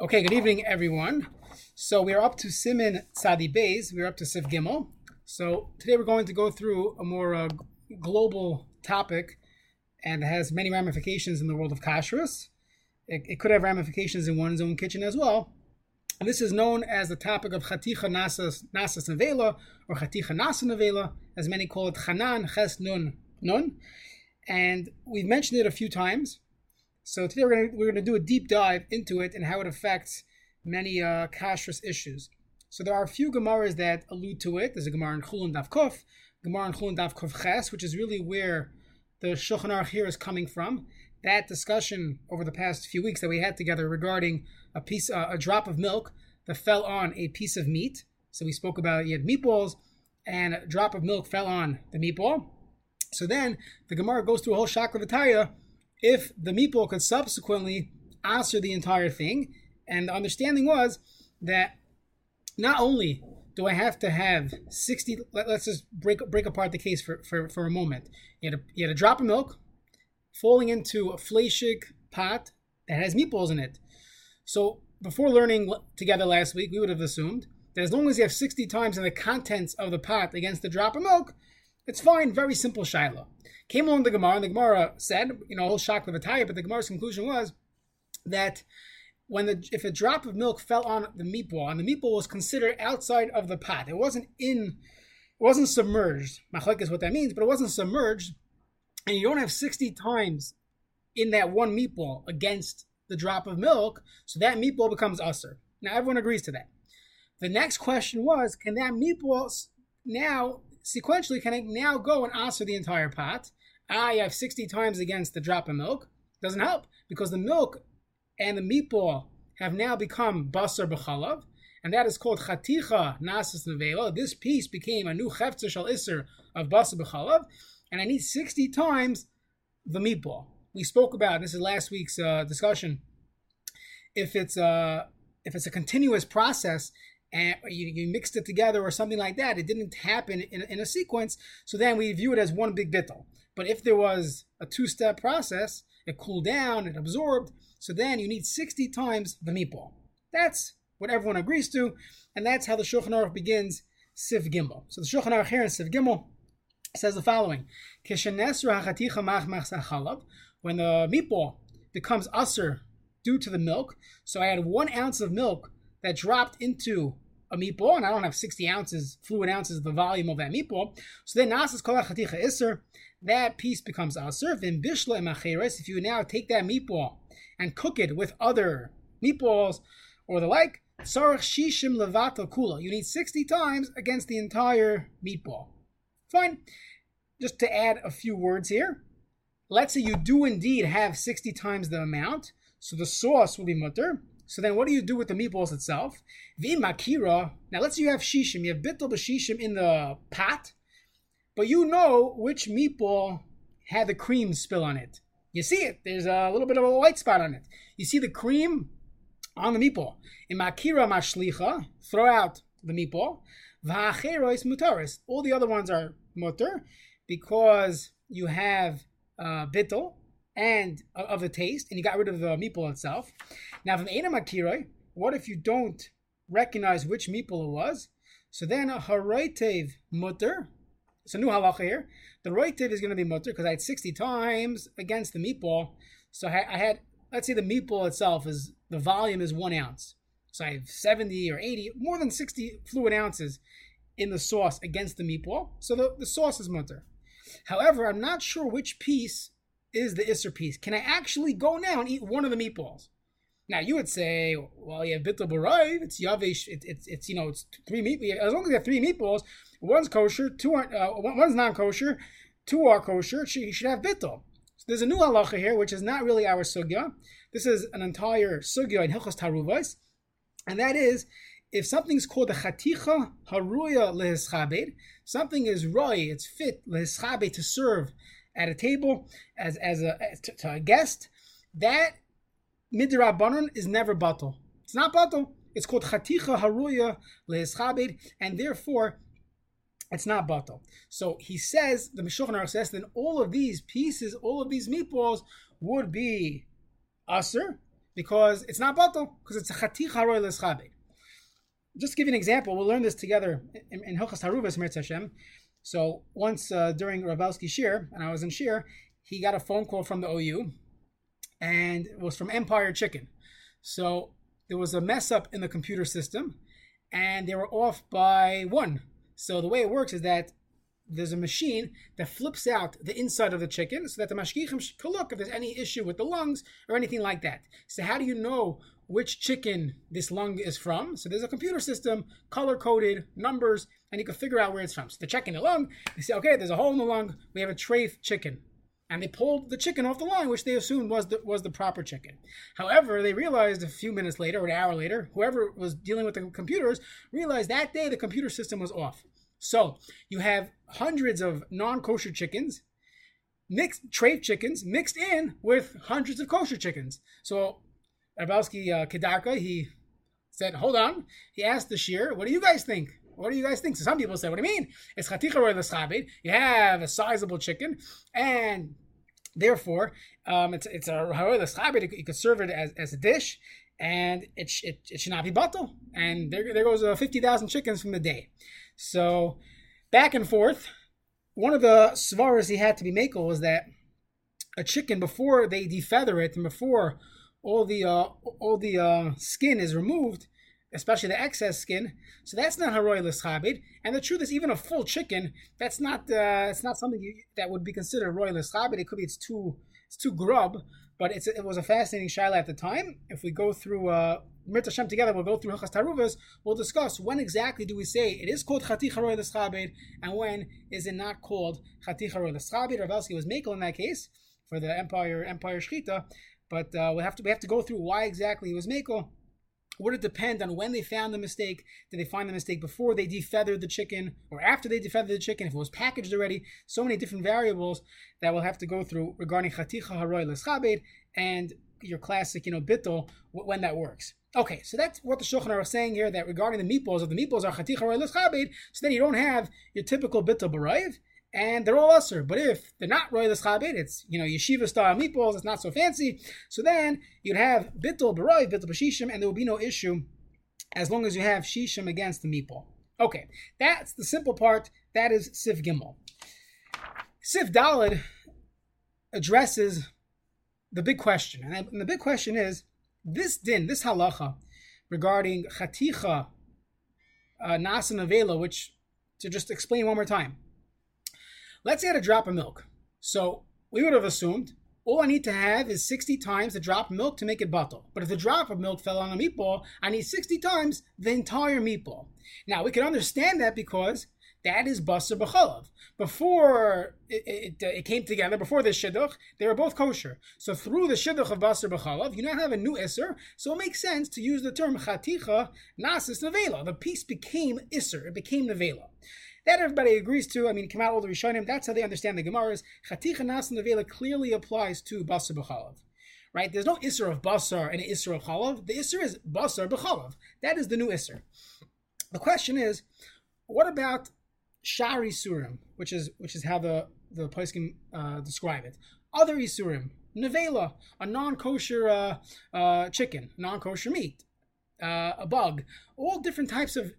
Okay, good evening, everyone. So we are up to Simin Tzadi Beis. We're up to Sif Gimel. So today we're going to go through a more uh, global topic, and has many ramifications in the world of kashrus. It, it, could have ramifications in one's own kitchen as well. And this is known as the topic of Chaticha Nasas Nasas Nevela or Chaticha Nasa Nevela, as many call it Chanan Ches Nun Nun. And we've mentioned it a few times. So today we're gonna we're gonna do a deep dive into it and how it affects many uh, kashrus issues. So there are a few gemaras that allude to it. There's a gemara in Chulun Daf gemara in Chulun Daf Ches, which is really where the Shulchan Aruch here is coming from. That discussion over the past few weeks that we had together regarding a piece, uh, a drop of milk that fell on a piece of meat. So we spoke about you had meatballs, and a drop of milk fell on the meatball. So then the Gemara goes through a whole shakla if the meatball could subsequently answer the entire thing. And the understanding was that not only do I have to have 60, let, us just break break apart the case for, for, for a moment. You had, a, you had a drop of milk falling into a fleshig pot that has meatballs in it. So before learning together last week, we would have assumed that as long as you have 60 times in the contents of the pot against the drop of milk, it's fine. Very simple shaila. Came along the Gemara, and the Gemara said, you know, a whole shakla v'tarya, but the Gemara's conclusion was that when the if a drop of milk fell on the meatball, and the meatball was considered outside of the pot, it wasn't in, it wasn't submerged. Machlek is what that means, but it wasn't submerged, and you don't have 60 times in that one meatball against the drop of milk, so that meatball becomes usser. Now everyone agrees to that. The next question was, can that meatball now sequentially can I now go and answer the entire pot? I have 60 times against the drop of milk. Doesn't help because the milk and the meatball have now become basar b'chalav, and that is called chaticha nasas nevela. This piece became a new chefzer shal iser of basar b'chalav, and I need 60 times the meatball. We spoke about this is last week's uh, discussion. If it's a uh, if it's a continuous process, and you, you, mixed it together or something like that. It didn't happen in, in a sequence. So then we view it as one big bittel. But if there was a two step process, it cooled down, it absorbed. So then you need 60 times the meatball. That's what everyone agrees to. And that's how the Shulchan Aruch begins Sif Gimel. So the Shulchan Aruch here in Sif Gimel says the following When the meatball becomes usser due to the milk, so I had one ounce of milk that dropped into a meatball, and I don't have 60 ounces, fluid ounces of the volume of that meatball. So then nasas kol chaticha iser, that piece becomes aser. Then bishla imacheres, if you now take that meatball and cook it with other meatballs or the like, sarach shishim levato kula. You need 60 times against the entire meatball. Fine. Just to add a few words here. Let's say you do indeed have 60 times the amount, so the sauce will be mutter. So then what do you do with the meatballs itself? Vimakira. Now let's say you have shishim, you have bittul b'shishim in the pot, but you know which meatball had the cream spill on it. You see it. There's a little bit of a white spot on it. You see the cream on the meatball. In makira mashlicha, throw out the meatball. V'acherois mutaris. All the other ones are mutter because you have uh, bittul, and uh, of the taste, and you got rid of the meatball itself. Now, from Ena Makiroi, what if you don't recognize which meatball it was? So then a haroitev mutter. It's a new halacha here. The roitev is going to be mutter because I had 60 times against the meatball. So I had, let's say the meatball itself is, the volume is one ounce. So I have 70 or 80, more than 60 fluid ounces in the sauce against the meatball. So the, the sauce is mutter. However, I'm not sure which piece is the Isser piece. Can I actually go now and eat one of the meatballs? Now you would say, well, you have bittul b'rayv, it's yavish, it, it's it's you know it's three meat. As long as you have three meatballs, one's kosher, two are uh, one's non-kosher, two are kosher. You should have bittul. So there's a new halacha here, which is not really our sugya. This is an entire sugya in Hilchos Taruvos, and that is if something's called a chaticha haruya lehischabed, something is roy, it's fit lehischabed to serve at a table as as a to, to a guest, that midrabanon is never batal. It's not batal. It's called chaticha haruya leeschabed, and therefore it's not batal. So he says the Mishulchan says then all of these pieces, all of these meatballs would be aser. because it's not batal because it's a chatich haroy l'schabed. Just give you an example, we'll learn this together in, in Hilchas Haruvas Mirz Hashem. So once uh, during Ravalsky shiur, and I was in shiur, he got a phone call from the OU, and it was from Empire Chicken. So there was a mess up in the computer system, and they were off by one. So the way it works is that there's a machine that flips out the inside of the chicken so that the mashgichim can look if there's any issue with the lungs or anything like that. So how do you know which chicken this lung is from? So there's a computer system, color coded, numbers, and you can figure out where it's from. So they're checking the lung. They say, okay, there's a hole in the lung. We have a trafe chicken. And they pulled the chicken off the line, which they assumed was the, was the proper chicken. However, they realized a few minutes later, or an hour later, whoever was dealing with the computers realized that day the computer system was off. So you have hundreds of non-kosher chickens, mixed trade chickens mixed in with hundreds of kosher chickens. So Rav Belsky uh, he said, hold on. He asked the shiur, what do you guys think? What do you guys think? So some people say, what do you mean? It's chaticha roy l'schabed. You have a sizable chicken, and therefore, um, it's it's a roy l'schabed. You could serve it as, as a dish, and it, it, it should not be batel. And there, there goes uh, 50,000 chickens from the day. So back and forth. One of the svaras he had to be makel was that a chicken before they defeather it and before all the uh, all the uh, skin is removed, especially the excess skin. So that's not haroy l'schabed. And the truth is, even a full chicken, that's not uh, it's not something you, that would be considered roy l'schabed. It could be it's too it's too grub. But it's it was a fascinating shaila at the time. If we go through uh, Mirta Hashem together, we'll go through Hilchas Taruvas. We'll discuss when exactly do we say it is called Chatich Haroy L'Schabed and when is it not called Chatich Haroy L'Schabed. Rav Belsky was Makel in that case for the Empire Empire Shchita, but uh, we have to we have to go through why exactly he was Makel. Would it depend on when they found the mistake? Did they find the mistake before they defeathered the chicken or after they defeathered the chicken? If it was packaged already, so many different variables that we'll have to go through regarding chaticha haroy l'schabed and your classic, you know, bittel when that works. Okay, so that's what the Shulchan is saying here. That regarding the meatballs, if the meatballs are chaticha haroy l'schabed, so then you don't have your typical bittel b'rayv and they're all usher. But if they're not roy l'schabed, it's you know yeshiva style meatballs. It's not so fancy. So then you'd have bittul baroy, bittul b'shishim, and there will be no issue as long as you have shishim against the meatball. Okay, that's the simple part. That is Sif Gimel. Sif Dalid addresses the big question, and the big question is this din, this halacha regarding chaticha uh, nasa nevela, which to just explain one more time Let's say I had a drop of milk. So we would have assumed all I need to have is 60 times the drop of milk to make it batel. But if the drop of milk fell on a meatball, I need 60 times the entire meatball. Now we can understand that because that is basar b'chalav. Before it, it, it, came together, before the shidduch, they were both kosher. So through the shidduch of basar b'chalav, you now have a new isser. So it makes sense to use the term chaticha nasis nevela. The piece became isser. It became nevela. That everybody agrees to. I mean, come out all the Rishonim. That's how they understand the Gemaras. Chaticha Nas Nevela clearly applies to Basar B'chalav. Right? There's no Isser of Basar and an Isser of Chalav. The Isser is Basar B'chalav. That is the new Isser. The question is, what about Shari Surim, which is which is how the the Poskim uh, describe it. Other Isurim, Nevela, a non-kosher uh, uh, chicken, non-kosher meat, uh, a bug, all different types of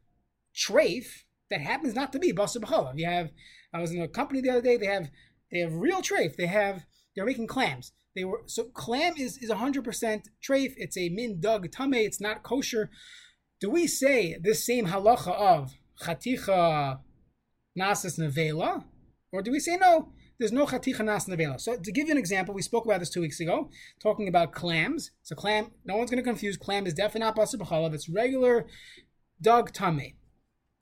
treif that happens not to be basar b'chalav. You have I was in a company the other day. They have they have real treif. They have they're making clams. They were so clam is is hundred percent treif. It's a min dug tame. It's not kosher. Do we say this same halacha of chaticha nasis nevela, or do we say no? There's no chaticha nas nevela. So to give you an example, we spoke about this two weeks ago, talking about clams. So clam, no one's going to confuse. Clam is definitely not basar b'chalav. It's regular dug tame.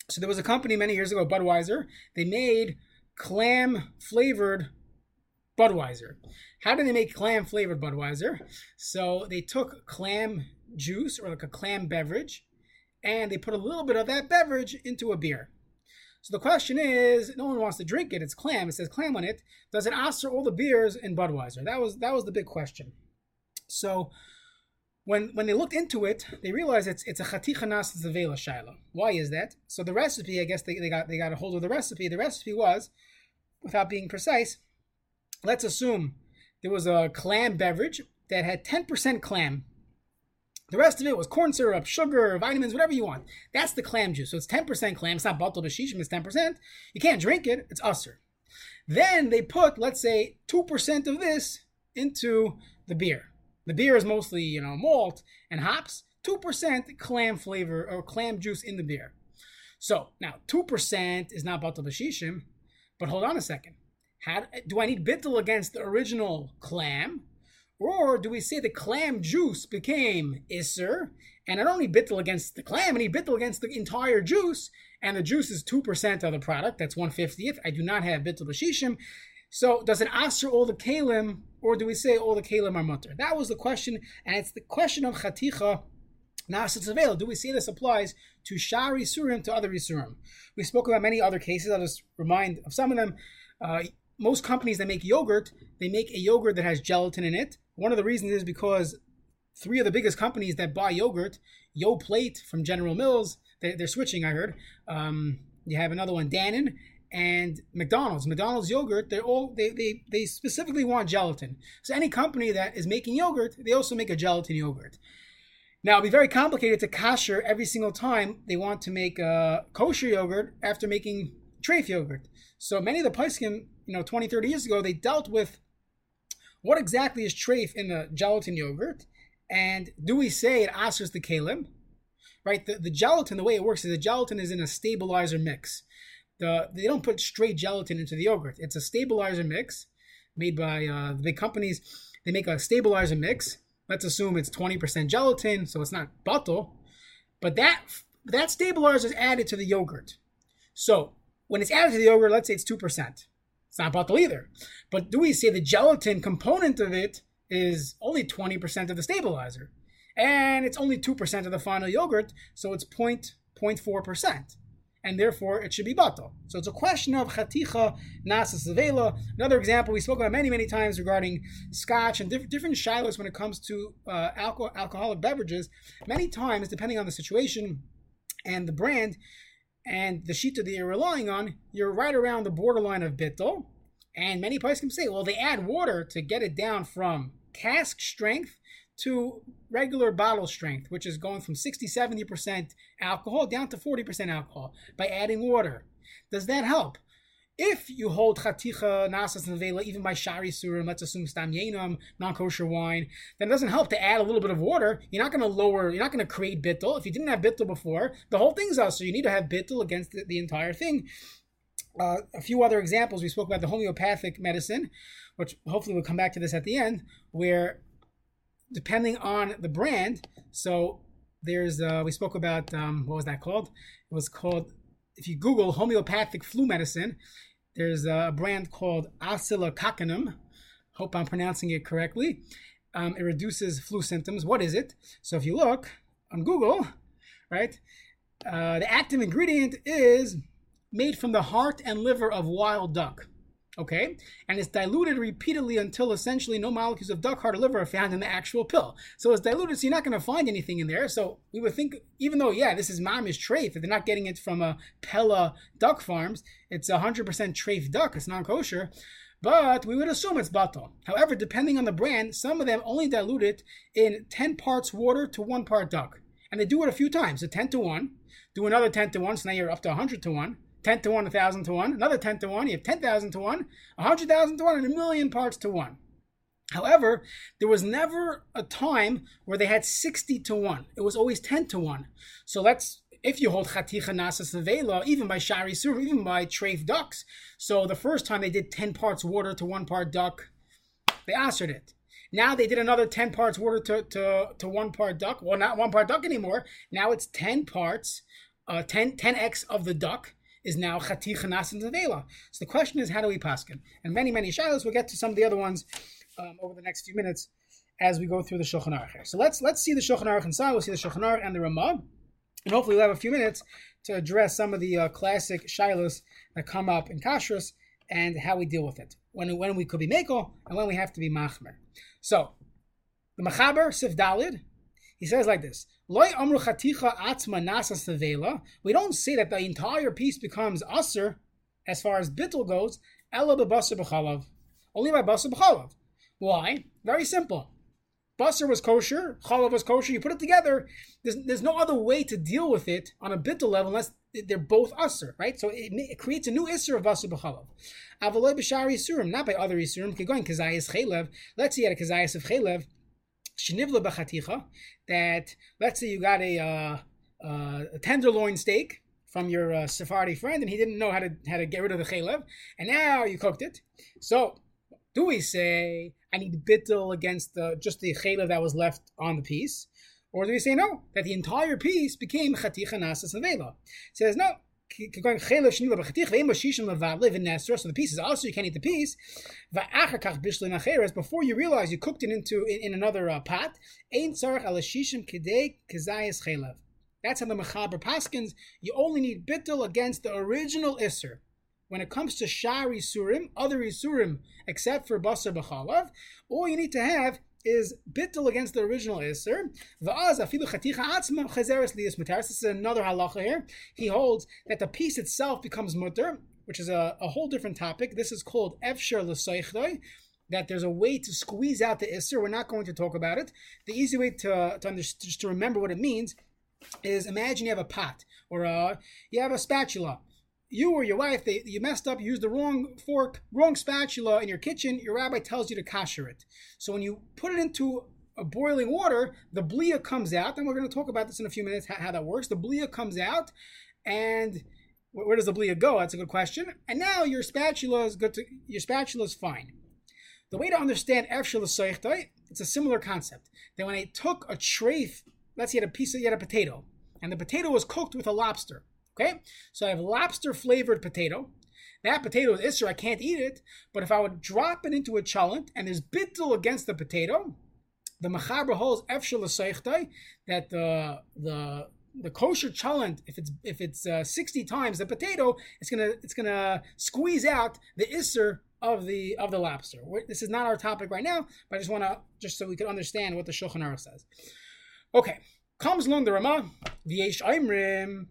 So there was a company many years ago, Budweiser. They made clam flavored Budweiser. How did they make clam flavored Budweiser? So they took clam juice or like a clam beverage, and they put a little bit of that beverage into a beer. So the question is, no one wants to drink it. It's clam. It says clam on it. Does it answer all the beers in Budweiser? That was that was the big question. So when when they looked into it, they realized it's it's a chaticha nas zavela shaila. Why is that? So the recipe, I guess they, they got they got a hold of the recipe. The recipe was, without being precise, let's assume there was a clam beverage that had 10% clam The rest of it was corn syrup, sugar, vitamins, whatever you want. That's the clam juice. So it's 10% clam. It's not batal b'shishim, it's 10%. You can't drink it, it's usser. Then they put, let's say, 2% of this into the beer. The beer is mostly, you know, malt and hops. 2% clam flavor or clam juice in the beer. So now 2% is not batal b'shishim, but hold on a second. How, do I need bittel against the original clam? Or do we say the clam juice became Isser, and don't need bittel against the clam, I need bittel against the entire juice, and the juice is 2% of the product, that's 150th. I do not have bittel b'shishim. So does it answer all the kalim, or do we say all the kalim are mutter? That was the question, and it's the question of chaticha Nasat Do we see this applies to Shari Surim to other Isurim? We spoke about many other cases. I'll just remind of some of them. Uh, most companies that make yogurt, they make a yogurt that has gelatin in it. One of the reasons is because three of the biggest companies that buy yogurt, Yoplait from General Mills, they, are switching. I heard. Um, you have another one, Dannon, and McDonald's. McDonald's yogurt, they're all they, they they specifically want gelatin. So any company that is making yogurt, they also make a gelatin yogurt. Now it'll be very complicated to kosher every single time they want to make a kosher yogurt after making treif yogurt. So many of the Poskim, you know, 20, 30 years ago, they dealt with what exactly is treif in the gelatin yogurt, and do we say it answers the kalim? Right, the, the gelatin, the way it works is the gelatin is in a stabilizer mix. The, they don't put straight gelatin into the yogurt. It's a stabilizer mix made by uh, the big companies. They make a stabilizer mix. Let's assume it's 20% gelatin, so it's not batel. But that that stabilizer is added to the yogurt. So when it's added to the yogurt, let's say it's 2%. It's not batel either. But do we say the gelatin component of it is only 20% of the stabilizer? And it's only 2% of the final yogurt, so it's 0.4%. And therefore, it should be batal. So it's a question of chaticha nasa nevela. Another example we spoke about many, many times regarding scotch and diff- different shilas when it comes to uh, alcohol, alcoholic beverages. Many times, depending on the situation and the brand, and the shita that you're relying on, you're right around the borderline of bittel. And many can say, well, they add water to get it down from cask strength to regular bottle strength, which is going from 60, 70% alcohol down to 40% alcohol by adding water. Does that help? If you hold chaticha, nasas, and vela, even by shari surim, let's assume stam yenam, non-kosher wine, then it doesn't help to add a little bit of water. You're not going to lower, you're not going to create bittel. If you didn't have bittel before, the whole thing's out. So you need to have bittel against the, the entire thing. Uh, a few other examples. We spoke about the homeopathic medicine, which hopefully we'll come back to this at the end, where depending on the brand, so there's, uh, we spoke about, um, what was that called? It was called if you Google homeopathic flu medicine, there's a brand called Oscillococcinum. Hope I'm pronouncing it correctly. Um, it reduces flu symptoms. What is it? So if you look on Google, right, uh, the active ingredient is made from the heart and liver of wild duck okay? And it's diluted repeatedly until essentially no molecules of duck heart or liver are found in the actual pill. So it's diluted, so you're not going to find anything in there. So we would think, even though, yeah, this is mamish treif, they're not getting it from a Pella duck farms, it's 100% treif duck, it's non kosher. But we would assume it's batal. However, depending on the brand, some of them only dilute it in 10 parts water to 1 part duck. And they do it a few times, so 10 to 1, do another 10 to 1, so now you're up to 100 to 1 10 to 1, 1,000 to 1, another 10 to 1, you have 10,000 to 1, 100,000 to 1, and a million parts to 1. However, there was never a time where they had 60 to 1. It was always 10 to 1. So let's, if you hold Chaticha Nasa Nevela, even by Shari Sur, even by Treif ducks. So the first time they did 10 parts water to 1 part duck, they answered it. Now they did another 10 parts water to, to, to 1 part duck. Well, not 1 part duck anymore. Now it's 10 parts, uh, 10, 10x of the duck is now chati chanas and. So the question is, how do we paskin? And many, many shilas. We'll get to some of the other ones um, over the next few minutes as we go through the Shulchan Aruch here. So let's let's see the Shulchan Aruch inside. We'll see the Shulchan Aruch and the Ramah, and hopefully we'll have a few minutes to address some of the uh, classic shilas that come up in kashrus and how we deal with it. When when we could be mekel and when we have to be machmer. So the Machaber Sif Dalid, he says like this: we don't say that the entire piece becomes aser as far as bittul goes, ella b'basar b'chalav. Only by basar b'chalav. Why? Very simple. Basar was kosher, chalav was kosher. You put it together. There's, there's no other way to deal with it on a bittul level unless they're both usr, right? So it, it, creates a new isser of basar b'chalav. Avaloi b'shari isurim, not by other isurim. Going kazayas chaylev. Let's see at a kazayas of chaylev, shenivla b'chaticha. That let's say you got a, uh, uh, a tenderloin steak from your uh, Sephardi friend, and he didn't know how to how to get rid of the chaylev, and now you cooked it. So do we say I need bittel against the just the chaylev that was left on the piece? Or do we say no, that the entire piece became chaticha nasas nevela? Says no. So the piece is also you can't eat the piece. Before you realize you cooked it into in, in another uh, pot. That's how the Mechaber Paskins. You only need bittel against the original isser when it comes to Shari Surim, other isurim except for basar b'chalav, all you need to have is bittul against the original iser. Va'az afilu chaticha atzma chazeres liyas mutaris. This is another halacha here. He holds that the piece itself becomes mutter, which is a, a whole different topic. This is called efsher l'soichdoi that there's a way to squeeze out the isser. We're not going to talk about it. The easy way to, to, to remember what it means is imagine you have a pot or a, you have a spatula you or your wife, they, you messed up, you used the wrong fork, wrong spatula in your kitchen, your rabbi tells you to kasher it. So when you put it into a boiling water, the blia comes out, and we're going to talk about this in a few minutes, how, how that works. The blia comes out, and where does the blia go? That's a good question. And now your spatula is good to, your spatula is fine. The way to understand efshel it's a similar concept. That when I took a trafe, let's say you had a piece of, you had a potato, and the potato was cooked with a lobster. Okay, so I have lobster flavored potato. That potato is isser, I can't eat it. But if I would drop it into a cholent and there's bittul against the potato, the machaber holds efshel that the the the kosher cholent, if it's if it's uh, sixty times the potato, it's gonna it's gonna squeeze out the isser of the of the lobster. This is not our topic right now, but I just want to just so we can understand what the Shulchan Aruch says. Okay, comes along the Rama, v'yesh aimrim.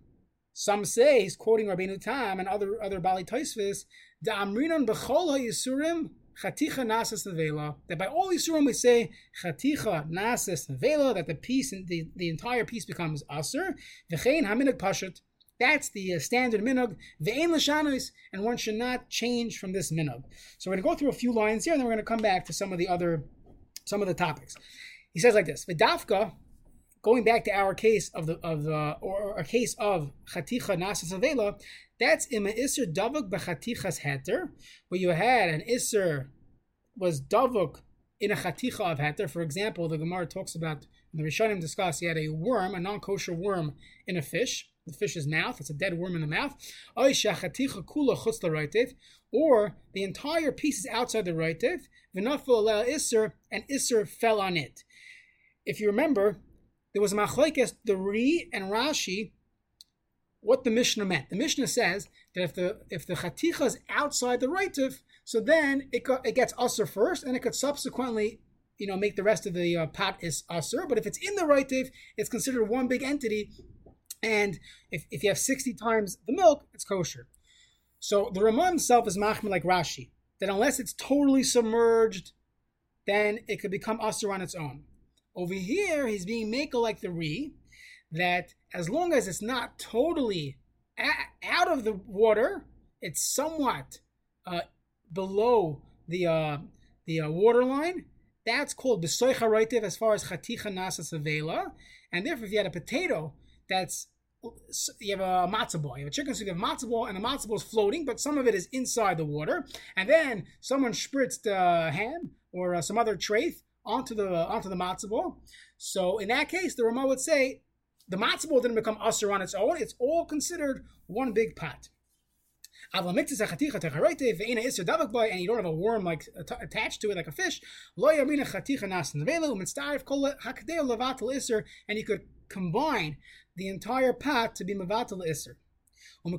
Some say he's quoting Rabbeinu Tam and other other Bali Toisvis. Chaticha nevela. That by all yisurim we say chaticha nevela. That the piece the, the entire piece becomes aser. V'chein. That's the uh, standard minog. Ve'en l'shanos, and one should not change from this minog. So we're going to go through a few lines here, and then we're going to come back to some of the other some of the topics. He says like this: V'dafka going back to our case of the of the or a case of chaticha nasas nevela, that's in an iser davuk b'chatichas heter, where you had an iser was davuk in a chaticha of heter. For example, the Gemara talks about the Rishonim discuss he had a worm, a non-kosher worm in a fish. The fish's mouth, it's a dead worm in the mouth. Or the entire piece is outside the roitiv, iser, and iser fell on it. If you remember, there was a machlekes, the Ri and Rashi, what the Mishnah meant. The Mishnah says that if the if the chaticha is outside the reitiv, so then it it gets usher first, and it could subsequently, you know, make the rest of the uh, pot is usher. But if it's in the reitiv, it's considered one big entity, and if, if you have sixty times the milk, it's kosher. So the Ramah himself is machmir like Rashi that unless it's totally submerged, then it could become usher on its own. Over here, he's being make like the Ri, that as long as it's not totally a- out of the water, it's somewhat uh, below the uh, the uh, water line. That's called besoicha as far as chaticha nasas nevela. And therefore, if you had a potato that's you have a matzo ball. You have a chicken soup, you have a ball, and the matzo ball is floating, but some of it is inside the water. And then someone spritzed uh, ham or uh, some other traith onto the onto the matzah ball. So in that case, the Rama would say the matzah ball didn't become usher on its own. It's all considered one big pot. And you don't have a worm like attached to it like a fish. And you could combine the entire pot to be mavatal iser. Don't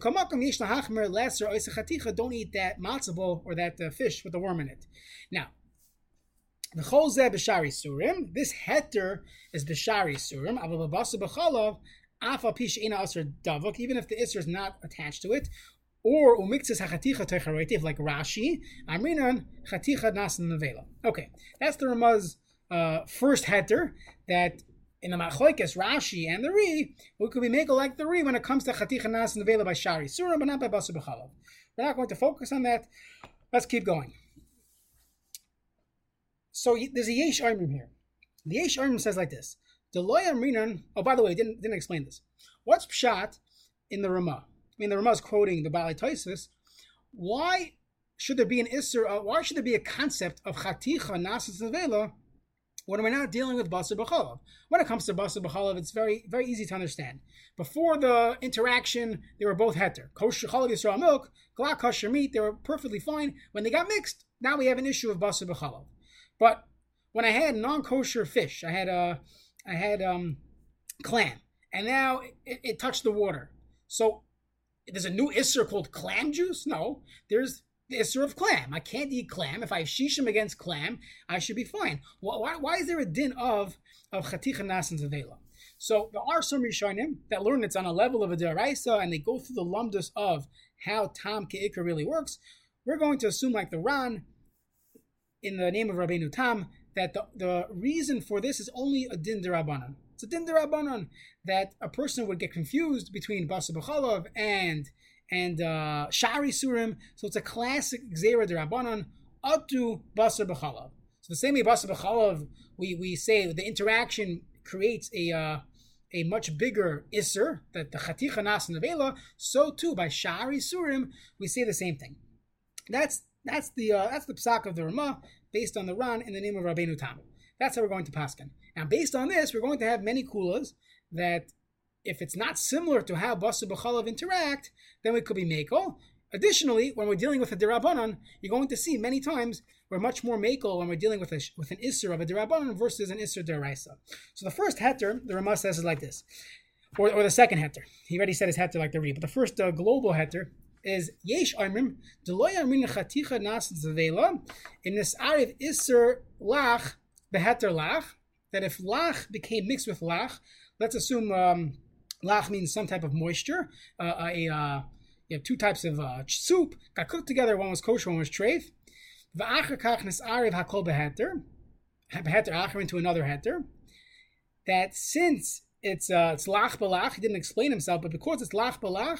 eat that matzah ball or that uh, fish with the worm in it. Now, the Cholzeh b'shari surim. This heter is b'shari surim. Aval b'basa b'chalav afa pish ina aser. Even if the isser is not attached to it, or umiktzas hachaticha techaretiv like Rashi. Amrinan chaticha nasan nevela. Okay, that's the Ramaz uh, first heter that in the Machoikes, Rashi, and the Ri, we could be make like the Ri when it comes to Chaticha Nas and Nevela by Shari Surah, but not by Basar B'chalav. We're not going to focus on that. Let's keep going. So there's a Yesh Armim here. The Yesh Armim says like this. Deloy Amrinan, oh, by the way, didn't, didn't explain this. What's Pshat in the Ramah? I mean, the Ramah is quoting the Baalei Tosfos. Why should there be an Isser, uh, why should there be a concept of Chaticha Nasas Nevela when we're not dealing with Basar B'chalav. When it comes to Basar B'chalav, it's very, very easy to understand. Before the interaction, they were both heter. Kosher Chalav Yisrael milk, Glatt kosher meat, they were perfectly fine. When they got mixed, now we have an issue of Basar B'chalav. But when I had non-kosher fish, I had a, uh, I had um, clam, and now it, it touched the water. So there's a new isser called clam juice? No, there's the Isser of clam. I can't eat clam. If I have shishim against clam, I should be fine. Why, why is there a din of of chaticha nas and zavela? So there are some Rishonim that learn it's on a level of a deraisa, and they go through the lumdus of how tam ke'ikr really works. We're going to assume, like the Ran, in the name of Rabbeinu Tam, that the, the reason for this is only a din derabanan. It's a din derabanan that a person would get confused between basa b'chalav and and uh, Shari Surim. So it's a classic Xera de up to Basar B'chalav. So the same way Basar B'chalav, we, we say the interaction creates a uh, a much bigger Isser, that the Chaticha Nas Nevela, so too by Shari Surim, we say the same thing. That's that's the uh, that's the psak of the Ramah based on the Ran in the name of Rabbeinu Tam. That's how we're going to paskin. Now, based on this, we're going to have many kulas that if it's not similar to how Basa B'chalav interact, then it could be Mako. Additionally, when we're dealing with a Dirabanan, you're going to see many times we're much more Mako when we're dealing with a, with an Isser of a Dirabanan versus an Isser Deraisa. So the first heter, the Ramah says is like this. Or, or the second heter. He already said his heter like the Ri, but the first uh, global heter is Yesh Armim, Deloy Armin Chaticha Nas Zavela, in this Ariv Isser Lach, the heter Lach, that if Lach became mixed with Lach, let's assume um, Lach means some type of moisture. Uh, a uh, you have two types of uh, soup got cooked together. One was kosher, one was treif. V'acher kach nes'ariv hakol beheter. Beheter acher into another heter. That since it's uh, it's lach balach, he didn't explain himself, but because it's lach balach,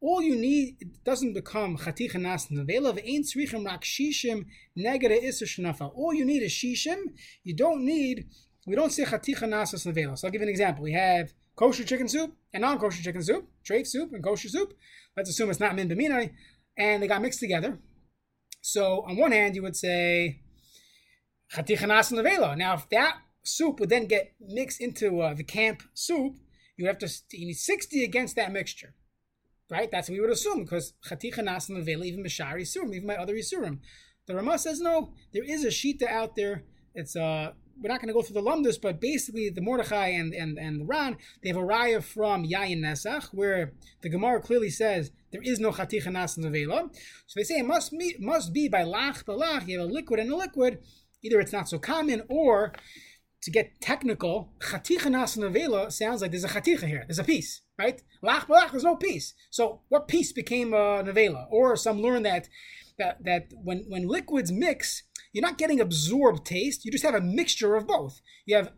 all you need it doesn't become chatich nas nevela v'ein tzrichim rak shishim negere iser shnafa. All you need is shishim. You don't need. We don't say chatich nas nevela. So I'll give you an example. We have kosher chicken soup and non-kosher chicken soup, treif soup and kosher soup. Let's assume it's not min b'minai, and they got mixed together. So on one hand, you would say chatichanas nevela. Now, if that soup would then get mixed into uh, the camp soup, you have to you need sixty against that mixture, right? That's what we would assume because chatichanas nevela, even mishari surim, even my other isurim. The Ramah says no. There is a shita out there. It's uh, we're not going to go through the lumdus, but basically the Mordechai and, and, and Ran, they have a raya from Yayin Nesach, where the Gemara clearly says there is no Chaticha Nas Nevela. So they say it must be, must be by Lach Balach, you have a liquid and a liquid. Either it's not so common, or to get technical, Chaticha Nas Nevela sounds like there's a Chaticha here, there's a piece, right? Lach Balach, there's no piece. So what piece became a Nevela? Or some learn that that that when when liquids mix, you're not getting absorbed taste. You just have a mixture of both. You have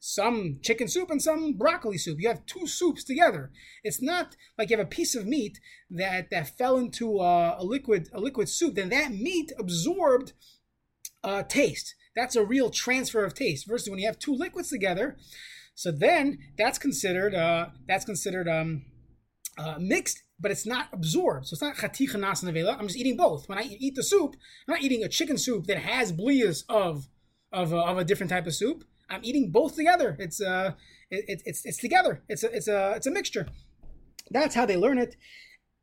some chicken soup and some broccoli soup. You have two soups together. It's not like you have a piece of meat that that fell into a, a liquid a liquid soup. Then that meat absorbed uh, taste. That's a real transfer of taste. Versus when you have two liquids together, so then that's considered uh, that's considered um, uh, mixed but it's not absorbed. So it's not chaticha nas nevela. I'm just eating both. When I eat the soup, I'm not eating a chicken soup that has blias of of a, of a different type of soup. I'm eating both together. It's uh, it, it's it's together. It's a it's a it's a mixture. That's how they learn it.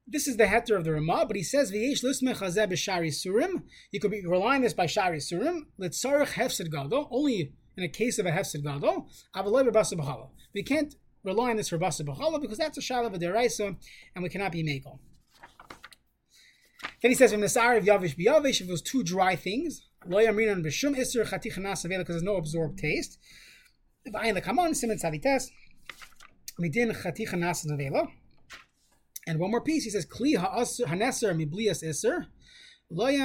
This is the heter of the Ramah, but he says v'yesh lismech hazeh b'shari surim. You could be relying on this by shari surim. Litzarich hefsid gadol. Only in a case of a hefsid gadol. Avaloi b'basa We can't rely on this for basa b'chala because that's a shalav of and we cannot be megal. Then he says from the of yavish biyavish if it was two dry things lo yamrinan b'shum iser chatich nas because there's no absorbed taste. V'ayin lekamon simen tzadites midin chatich nas And one more piece, he says kli haneser miblias iser We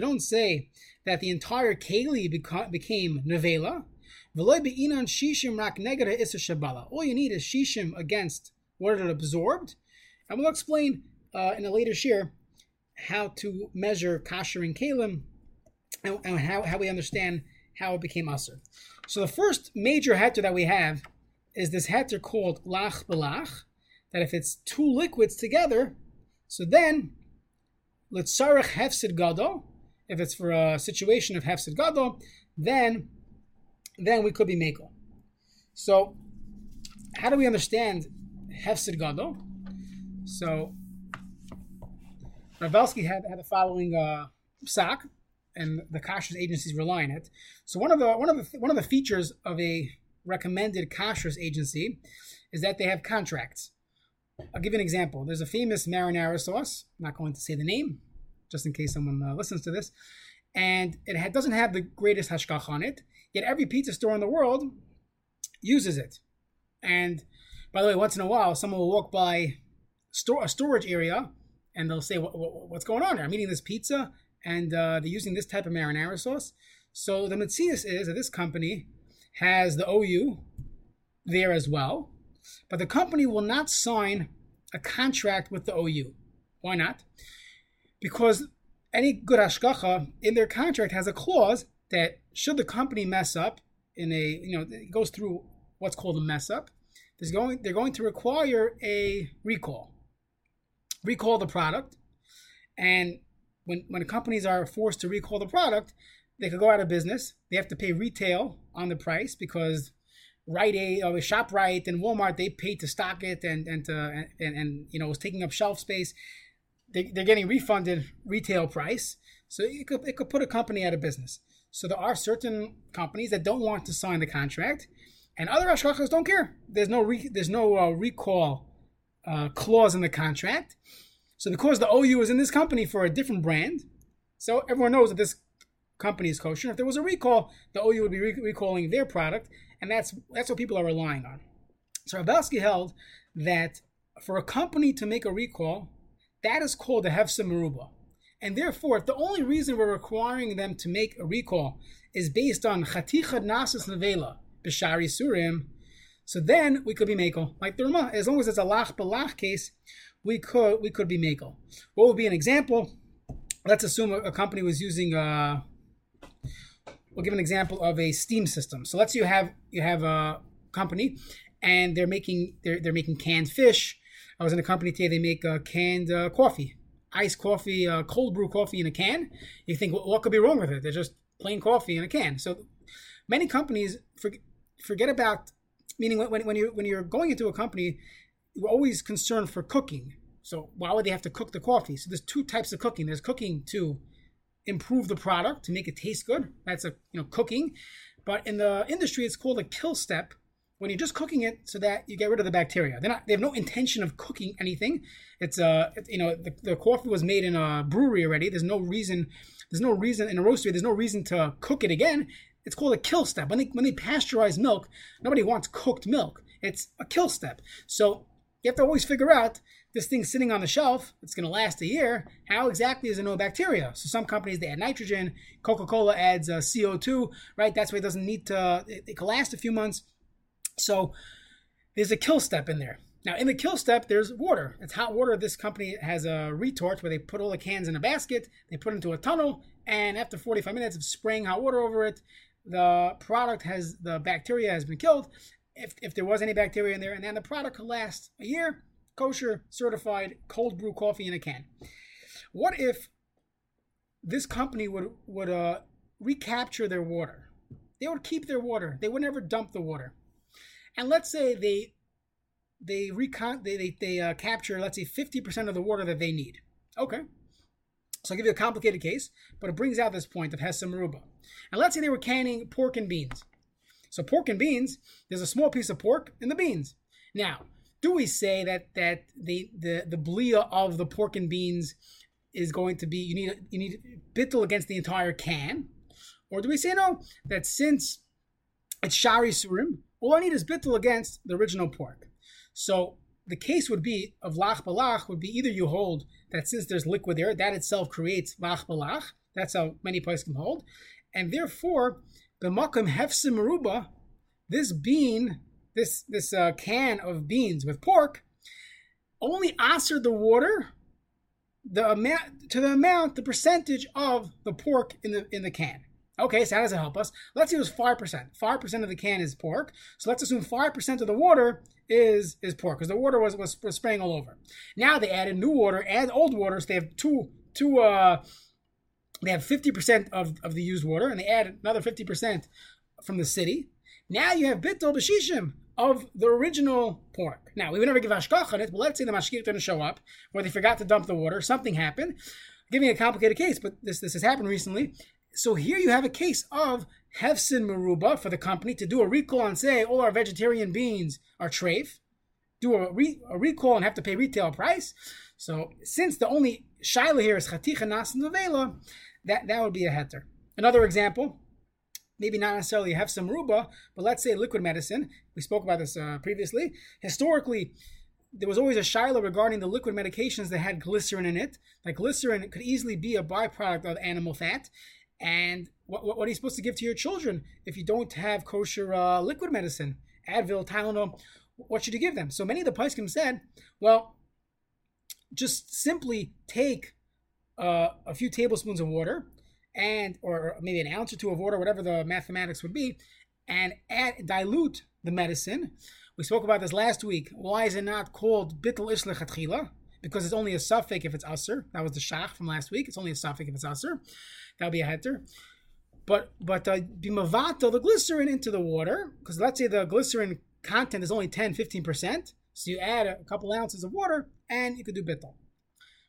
don't say that the entire keli became nevela. All you need is shishim against what it absorbed, and we'll explain uh, in a later share how to measure kasher and kalim and, and, how, how we understand how it became aser. So the first major heter that we have is this heter called lach belach, that if it's two liquids together, so then litzarech hefsid gadol, if it's for a situation of hefsid gadol, then then we could be mako. So how do we understand hefsid gadol? So Rav Belsky had, had the following uh, psak, and the kashrus agencies rely on it. So one of the one of the one of the features of a recommended kashrus agency is that they have contracts. I'll give you an example. There's a famous marinara sauce. I'm not going to say the name, just in case someone uh, listens to this. And it ha- doesn't have the greatest hashkach on it. Yet every pizza store in the world uses it. And by the way, once in a while, someone will walk by store a storage area and they'll say, what, what, "What's going on here? I'm eating this pizza, and uh, they're using this type of marinara sauce." So the metzius is that this company has the OU there as well, but the company will not sign a contract with the OU. Why not? Because any good hashgacha in their contract has a clause that should the company mess up in a you know it goes through what's called a mess up, there's going they're going to require a recall recall the product. And when, when companies are forced to recall the product, they could go out of business. They have to pay retail on the price because Rite Aid or ShopRite and Walmart they paid to stock it and and to, and, and you know was taking up shelf space. They, they're getting refunded retail price, so it could it could put a company out of business. So there are certain companies that don't want to sign the contract, and other hashgachas don't care. There's no re, there's no uh, recall uh, clause in the contract. So because the OU is in this company for a different brand, so everyone knows that this company is kosher. If there was a recall, the OU would be re- recalling their product, and that's that's what people are relying on. So Rav Belsky held that for a company to make a recall, that is called a hefsa meruba. And therefore, if the only reason we're requiring them to make a recall is based on chaticha nasis nevela b'shari surim, so then we could be makel. Like the Rama, as long as it's a lach balach case, we could we could be makel. What would be an example? Let's assume a, a company was using a. Uh, we'll give an example of a steam system. So let's say you have you have a company, and they're making they're they're making canned fish. I was in a company today. They make uh, canned uh, coffee, iced coffee, uh, cold brew coffee in a can. You think well, what could be wrong with it? They're just plain coffee in a can. So many companies forget, forget about meaning when, when you're when you're going into a company, you're always concerned for cooking. So why would they have to cook the coffee? So there's two types of cooking. There's cooking to improve the product to make it taste good. That's a you know cooking. But in the industry, it's called a kill step when you're just cooking it so that you get rid of the bacteria. They're not. They have no intention of cooking anything. It's uh you know the, the coffee was made in a brewery already. There's no reason. There's no reason in a roastery. There's no reason to cook it again. It's called a kill step. When they when they pasteurize milk, nobody wants cooked milk. It's a kill step. So you have to always figure out this thing's sitting on the shelf. It's going to last a year. How exactly is there no bacteria? So some companies they add nitrogen. Coca Cola adds uh, CO2. Right. That's why it doesn't need to. It, it can last a few months. So there's a kill step in there. Now, in the kill step, there's water. It's hot water. This company has a retort where they put all the cans in a basket, they put it into a tunnel, and after 45 minutes of spraying hot water over it, the product has the bacteria has been killed. If, if there was any bacteria in there, and then the product could last a year, kosher certified cold brew coffee in a can. What if this company would would uh, recapture their water? They would keep their water. They would never dump the water. And let's say they they recon they they, they uh, capture let's say fifty percent of the water that they need. Okay, so I'll give you a complicated case, but it brings out this point of Hefsa Meruba. And let's say they were canning pork and beans. So pork and beans, there's a small piece of pork in the beans. Now, do we say that that the the the blia of the pork and beans is going to be you need you need bittel against the entire can, or do we say no that since it's shari surim, all I need is bittel against the original pork. So the case would be of lach balach would be either you hold that since there's liquid there, that itself creates lach balach. That's how many places can hold, and therefore the makam hefsim maruba, this bean, this this uh, can of beans with pork, only answered the water the amount to the amount, the percentage of the pork in the in the can. Okay, so how does it help us? Let's say it was five percent. Five percent of the can is pork. So let's assume five percent of the water is is pork because the water was, was was spraying all over. Now they added new water and old water, so they have two two uh they have fifty percent of of the used water, and they add another fifty percent from the city. Now you have bittul b'shishim of the original pork. Now, we would never give hashgach on it, but let's say the mashkir didn't show up, or they forgot to dump the water, something happened. Giving a complicated case, but this, this has happened recently. So here you have a case of Hefsa Meruba for the company to do a recall and say all our vegetarian beans are treif, do a, re, a recall and have to pay retail price. So since the only shaila here is chaticha nas nevela, that, that would be a heter. Another example, maybe not necessarily have some ruba, but let's say liquid medicine. We spoke about this uh, previously. Historically, there was always a shaila regarding the liquid medications that had glycerin in it. Like glycerin could easily be a byproduct of animal fat. And what, what, what are you supposed to give to your children if you don't have kosher uh, liquid medicine? Advil, Tylenol, what should you give them? So many of the Poskim said, well, just simply take uh, a few tablespoons of water, and or maybe an ounce or two of water, whatever the mathematics would be, and add dilute the medicine. We spoke about this last week. Why is it not called bittul ishlechatchila? Because it's only a safek if it's usr. That was the shach from last week. It's only a safek if it's usr. That would be a heter. But but uh, bimavato the glycerin into the water because let's say the glycerin content is only 10 15%. So you add a couple ounces of water and you could do bittul.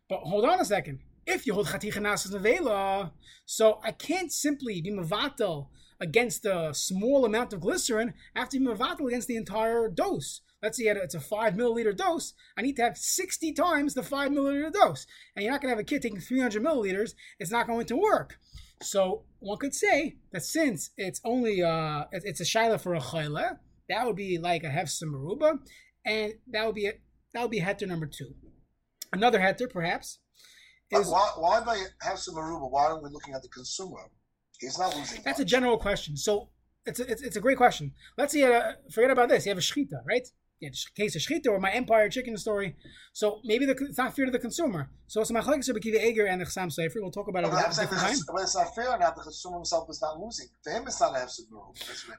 But hold on a second if you hold chatichanas nevela, so I can't simply be mavatal against a small amount of glycerin. I have to be mavatal against the entire dose. Let's say it's a five milliliter dose. I need to have 60 times the five milliliter dose. And you're not going to have a kid taking 300 milliliters. It's not going to work. So one could say that since it's only uh it's a shaila for a chayla, that would be like a hefsa maruba, and that would be a, that would be heter number two. Another heter, perhaps, is, why, why do I have some Aruba? Why aren't we looking at the consumer? He's not losing. That's a general question. So it's a, it's, it's a great question. Let's see. Uh, forget about this. You have a shchita, right? Yeah, case of shchita or my Empire chicken story. So maybe the, it's not fair to the consumer. So it's machlekes Rabbi Akiva Eger and the Sofer. We'll talk about it a different time. But it's not fair now. The consumer himself is not losing. To him, it's not a hefsed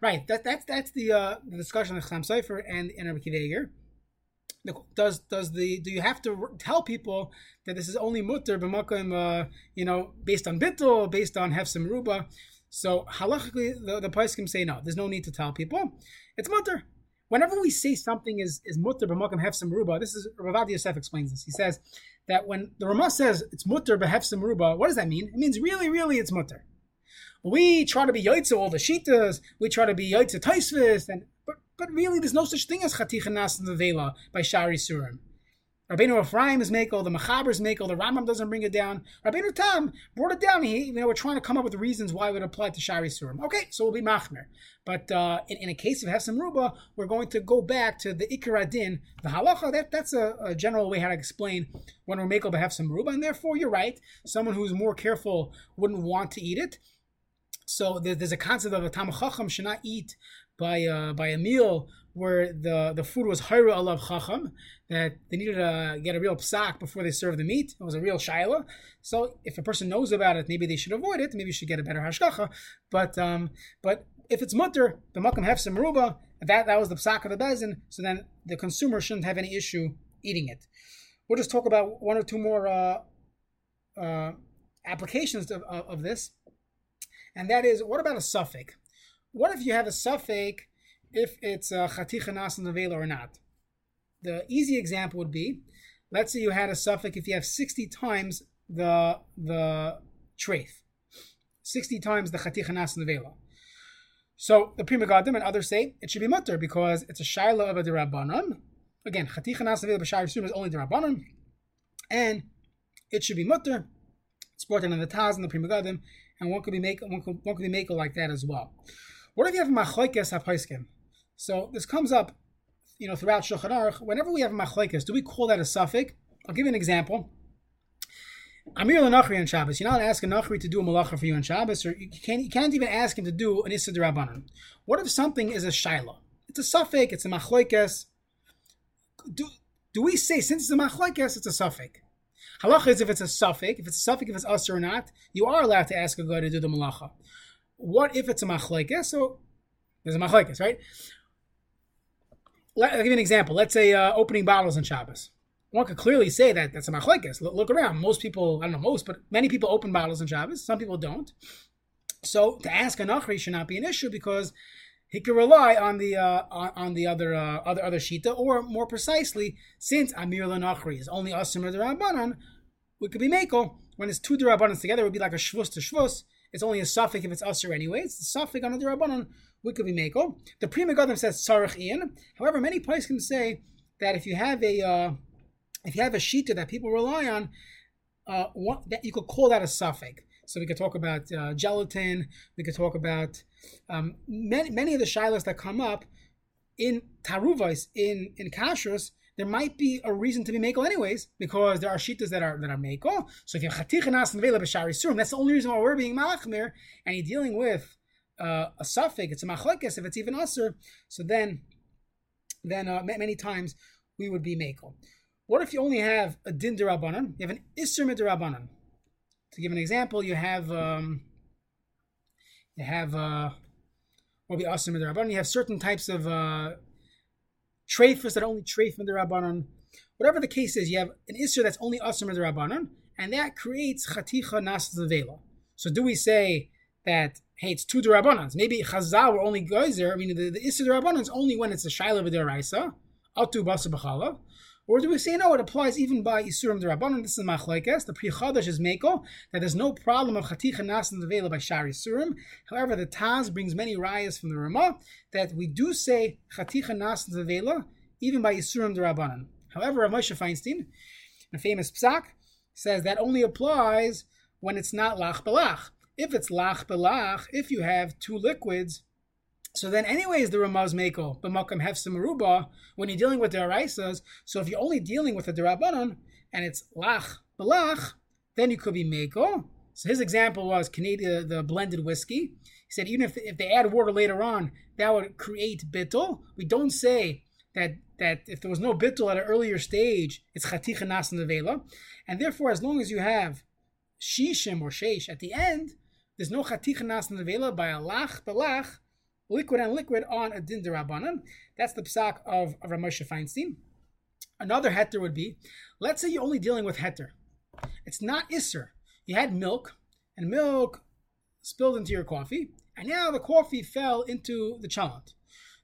Right. That, that's that's the uh, the discussion of Chassam Sofer and and Rabbi Eger does does the do you have to tell people that this is only mutter b'makom uh, you know based on bittul based on hefsim ruba? So halachically the, the can say no there's no need to tell people. It's mutter. Whenever we say something is is mutter b'makom hefsim ruba this is Rav Yosef explains this. He says that when the Rama says it's mutter b'hefsim ruba what does that mean? It means really really it's mutter. We try to be yaitza all the shitas we try to be yaitza taisvis and but really, there's no such thing as Chaticha Nas Nevela by Shari Surim. Rabbeinu Ephraim is Mako, the Machabers Mako, the Rambam doesn't bring it down. Rabbeinu Tam brought it down. He, you know, we're trying to come up with reasons why it would apply to Shari Surim. Okay, so we'll be Machmer. But uh, in, in, a case of Hefsim Ruba, we're going to go back to the Ikar Adin, the Halacha. That, that's a, a, general way how to explain when we're Mako Hefsim Ruba. And therefore, you're right. Someone who's more careful wouldn't want to eat it. So there's a concept of a Tamachacham should not eat by a, by a meal where the, the food was hayra alav chacham, that they needed to get a real psak before they serve the meat. It was a real shaila. So if a person knows about it, maybe they should avoid it. Maybe you should get a better hashgacha. But um, but if it's mutter, the makam hefsim ruba, that that was the psak of the bezin. So then the consumer shouldn't have any issue eating it. We'll just talk about one or two more uh, uh, applications of, of, of this, and that is what about a safek? What if you have a safek if it's a chaticha nas nevela or not? The easy example would be, let's say you had a safek if you have 60 times the the treif, 60 times the chaticha nas nevela. So the Pri Megadim and others say it should be mutter because it's a shaila of a derabanan. Again, chaticha nas nevela b'shayir is only derabanan, and it should be mutter. It's brought in the Taz and the Pri Megadim, and one could be make one could, one could be like that as well. What if you have a machoikes haposkim? So this comes up you know, throughout Shulchan Aruch, whenever we have a machlekes, do we call that a safek? I'll give you an example. Amir Nachri on Shabbos. You're not asking Nachri to do a malacha for you on Shabbos, or you can't, you can't even ask him to do an Issa Rabbanon. What if something is a shaila? It's a safek, it's a machlekes. Do, do we say, since it's a machlekes, it's a safek? Halacha is if it's a safek, if it's a safek, if it's us or not, you are allowed to ask a guy to do the malacha. What if it's a machlekes? So there's a machlekes, right? Let, I'll give you an example. Let's say uh, opening bottles on Shabbos. One could clearly say that that's a machlekes. Look, look around. Most people, I don't know most, but many people open bottles on Shabbos. Some people don't. So to ask a nachri should not be an issue because he could rely on the uh, on, on, the other uh, other other shita, or more precisely, since Amir Lanachri is only Asim Rabbanan, we could be Mako. When it's two Durabanans together, it would be like a Shvus to Shvus. It's only a safek if it's Asr anyway. It's the safek on a Durabanan, we could be Mako. The Pri Megadim says tzarich iyun. However, many places can say that if you have a uh, if you have a shita that people rely on, uh, that you could call that a safek. So we could talk about uh, gelatin. We could talk about um, many many of the shilas that come up in taruvais in in kashrus. There might be a reason to be mako anyways because there are shitas that are that are mako. So if you have and b'shari surim, that's the only reason why we're being machmir, and you're dealing with uh, a safek. It's a machlekes if it's even usher. So then, then uh, many times we would be mako. What if you only have a din derabanan? You have an isser midrabanan. To give an example, you have um, you have uh, what awesome midrabanan. You have certain types of uh, treifus that only treif midrabanan. Whatever the case is, you have an isser that's only awesome midrabanan, and that creates chaticha nas So do we say that hey, it's two derabanans? Maybe chazal were only geyser. I mean, the, the isser derabanan is only when it's a shaila v'deraisa, atu basa b'chalav. Or do we say no? It applies even by Isurim Derabanan. This is Machlekes. The Pri Chadash is Meko that there's no problem of Chaticha Nasa Nevela by Shari Isurim. However, the Taz brings many rayas from the Ramah that we do say Chaticha Nasa Nevela even by Isurim Derabanan. However, Moshe Feinstein, a famous psak, says that only applies when it's not lach belach. If it's lach belach, if you have two liquids so then, anyways, the Ramaz Meko, B'makam Hefsim Ruba, when you're dealing with the Araisas, so if you're only dealing with the Derabanan, and it's Lach, Balach, then you could be Meko. So his example was Canadian, the blended whiskey. He said even if, if they add water later on, that would create bittul. We don't say that that if there was no bittul at an earlier stage, it's chaticha nas nevela. And therefore, as long as you have shishim or sheish at the end, there's no chaticha nas nevela by a lach, balach, liquid and liquid on a din derabanan. That's the psak of, of Rav Moshe Feinstein. Another heter would be, let's say you're only dealing with heter. It's not isser. You had milk, and milk spilled into your coffee, and now the coffee fell into the cholent.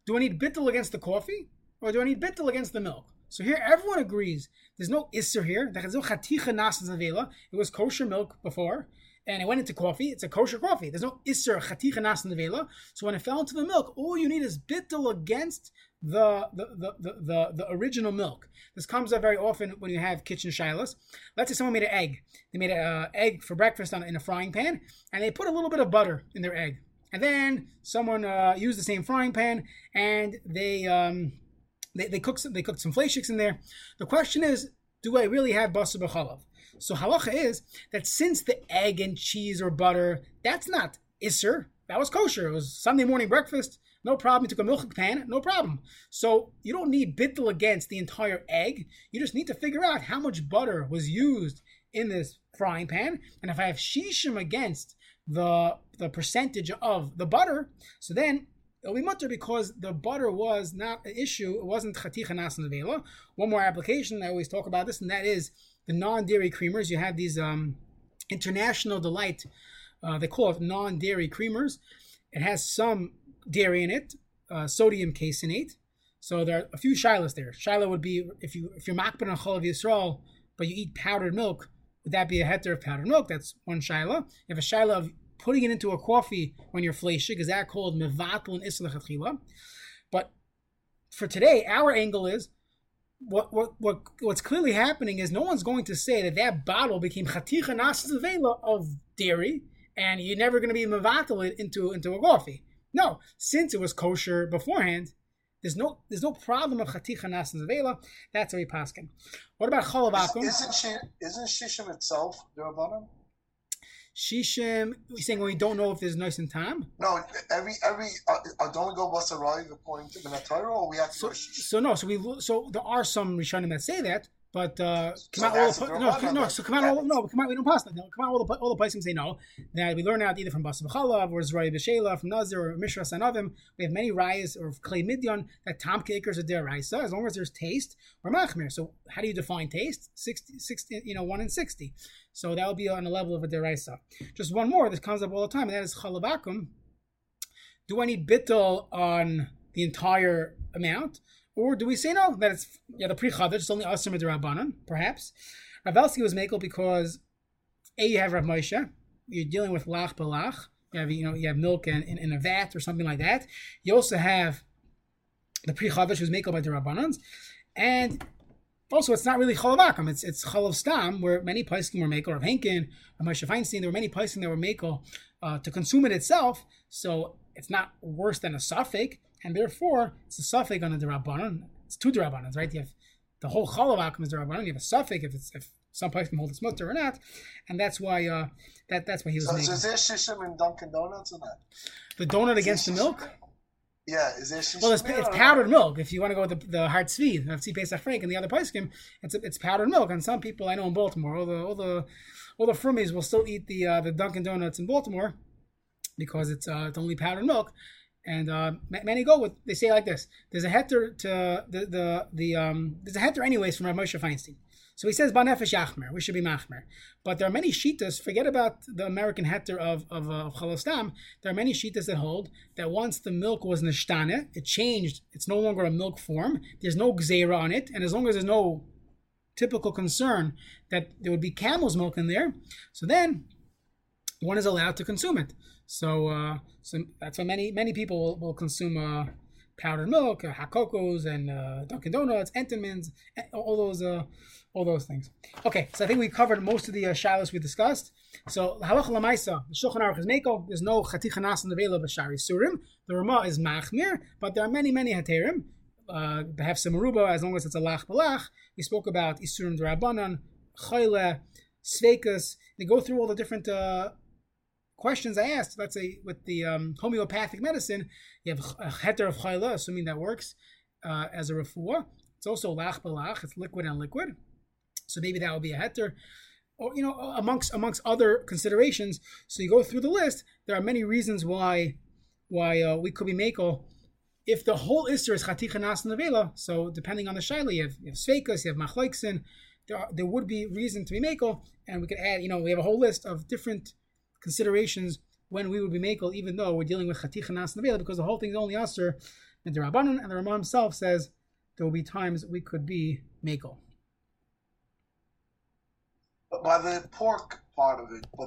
Do I need bittel against the coffee, or do I need bittel against the milk? So here everyone agrees there's no isser here. It was kosher milk before, and it went into coffee, it's a kosher coffee. There's no isser chaticha nas nevela. So when it fell into the milk, all you need is bittel against the the, the the, the, the original milk. This comes up very often when you have kitchen shilas. Let's say someone made an egg. They made an uh, egg for breakfast on, in a frying pan, and they put a little bit of butter in their egg. And then someone uh, used the same frying pan, and they um, they, they cooked some, they cooked some fleishiks in there. The question is, do I really have basar b'chalav? So halacha is that since the egg and cheese or butter, that's not isser, that was kosher. It was Sunday morning breakfast, no problem. You took a milk pan, no problem. So you don't need bittel against the entire egg. You just need to figure out how much butter was used in this frying pan. And if I have shishim against the the percentage of the butter, so then it'll be mutter because the butter was not an issue. It wasn't chaticha nas One more application, I always talk about this, and that is the non-dairy creamers. You have these um, international delight. Uh, they call it non-dairy creamers. It has some dairy in it, uh, sodium caseinate. So there are a few shilas there. Shilah would be if you if you're makpid on chalav yisrael, but you eat powdered milk, would that be a heter of powdered milk? That's one shilah. You have a shilah of putting it into a coffee when you're fleshig. Is that called mevatel and isla But for today, our angle is what, what what what's clearly happening is no one's going to say that that bottle became chaticha nasa nevela of dairy, and you're never going to be mevatel it into into a coffee. No, since it was kosher beforehand, There's no there's no problem of chaticha nasa nevela. That's very paskin. What about chalav Isn't she, isn't shishim itself derabanan? Shishim, you're saying we don't know if there's nice and time? No, every every uh, uh, don't we go basarai according to the Torah, or we have to so? So no, so we so there are some rishonim that say that, but uh, come out all the, no, no, so come out all no, come out we don't pass that. No, come out all the all the places say no. That we learn out either from Basa B'chalav or Zray B'Shela from Nazir or Mishra Sanavim. We have many rayas or clay midyan that tom cakers are there raisa as long as there's taste or machmir. So how do you define taste? 60, 60 you know, one in sixty. So that will be on the level of a deraisa. Just one more This comes up all the time, and that is chalav akum. Do I need bittel on the entire amount? Or do we say no, that it's yeah the Pri Chadash, it's only asim rabbanon, perhaps? Rav Belsky was makel because a you have Rav Moshe, you're dealing with lach balach, you have you know you have milk in, in, in a vat or something like that. You also have the Pri Chadash was makel by the rabbanons, and also it's not really chalav it's it's chalav stam where many poskim were makel of Henkin, Rav Moshe Feinstein, there were many poskim that were makel uh, to consume it itself, so it's not worse than a safek and therefore it's a safek on the derabanan. It's two derabanans, right? You have the whole chalav akum is derabanan. You have a safek if it's if some place can hold its mutter or not, and that's why uh, that that's why he was. So, making. is there shishim in Dunkin' Donuts or not? The donut against the milk. Yeah, is there shishim? Well, it's, it's powdered milk. If you want to go with the, the hard sweet, Tzvi Pesach Frank and the other poskim, it's it's powdered milk. And some people I know in Baltimore, all the all the all the frumies will still eat the uh, the Dunkin' Donuts in Baltimore because it's uh, it's only powdered milk. And uh, many go with they say like this: There's a heter to the the the um there's a heter anyways from Rav Moshe Feinstein. So he says banefesh yachmer, we should be machmer. But there are many shitas. Forget about the American heter of of, uh, of chalav stam. There are many shitas that hold that once the milk was nishtane, it changed. It's no longer a milk form. There's no gzera on it, and as long as there's no typical concern that there would be camel's milk in there, so then one is allowed to consume it. So, uh, so that's why many many people will, will consume uh, powdered milk, uh, Hakokos, and uh, Dunkin' Donuts, Entenmann's, all those uh, all those things. Okay, so I think we covered most of the uh, shilas we discussed. So halach lamaisa, the Shulchan Aruch is meko. There's no chatichanas in the vela b'shari surim. The Rama is machmir, but there are many many haterim. Uh, some maruba as long as it's a lach balach. We spoke about isurim drabanan, chayle, sveikas. They go through all the different uh, questions I asked, let's say with the um, homeopathic medicine, you have a heter of chayla, assuming that works uh, as a refuah. It's also lach balach, it's liquid and liquid. So maybe that would be a heter. Or, you know, amongst amongst other considerations. So you go through the list, there are many reasons why why uh, we could be makel. If the whole Isser is chaticha nas so depending on the shaila, you have, you sveikas, you have machlaiksin, there, there would be reason to be makel, and we could add, you know, we have a whole list of different considerations when we would be makel, even though we're dealing with chatich nevela, because the whole thing is only aser and the rabbanon, and the Ramah himself says there will be times we could be makel. But by the pork part of it, but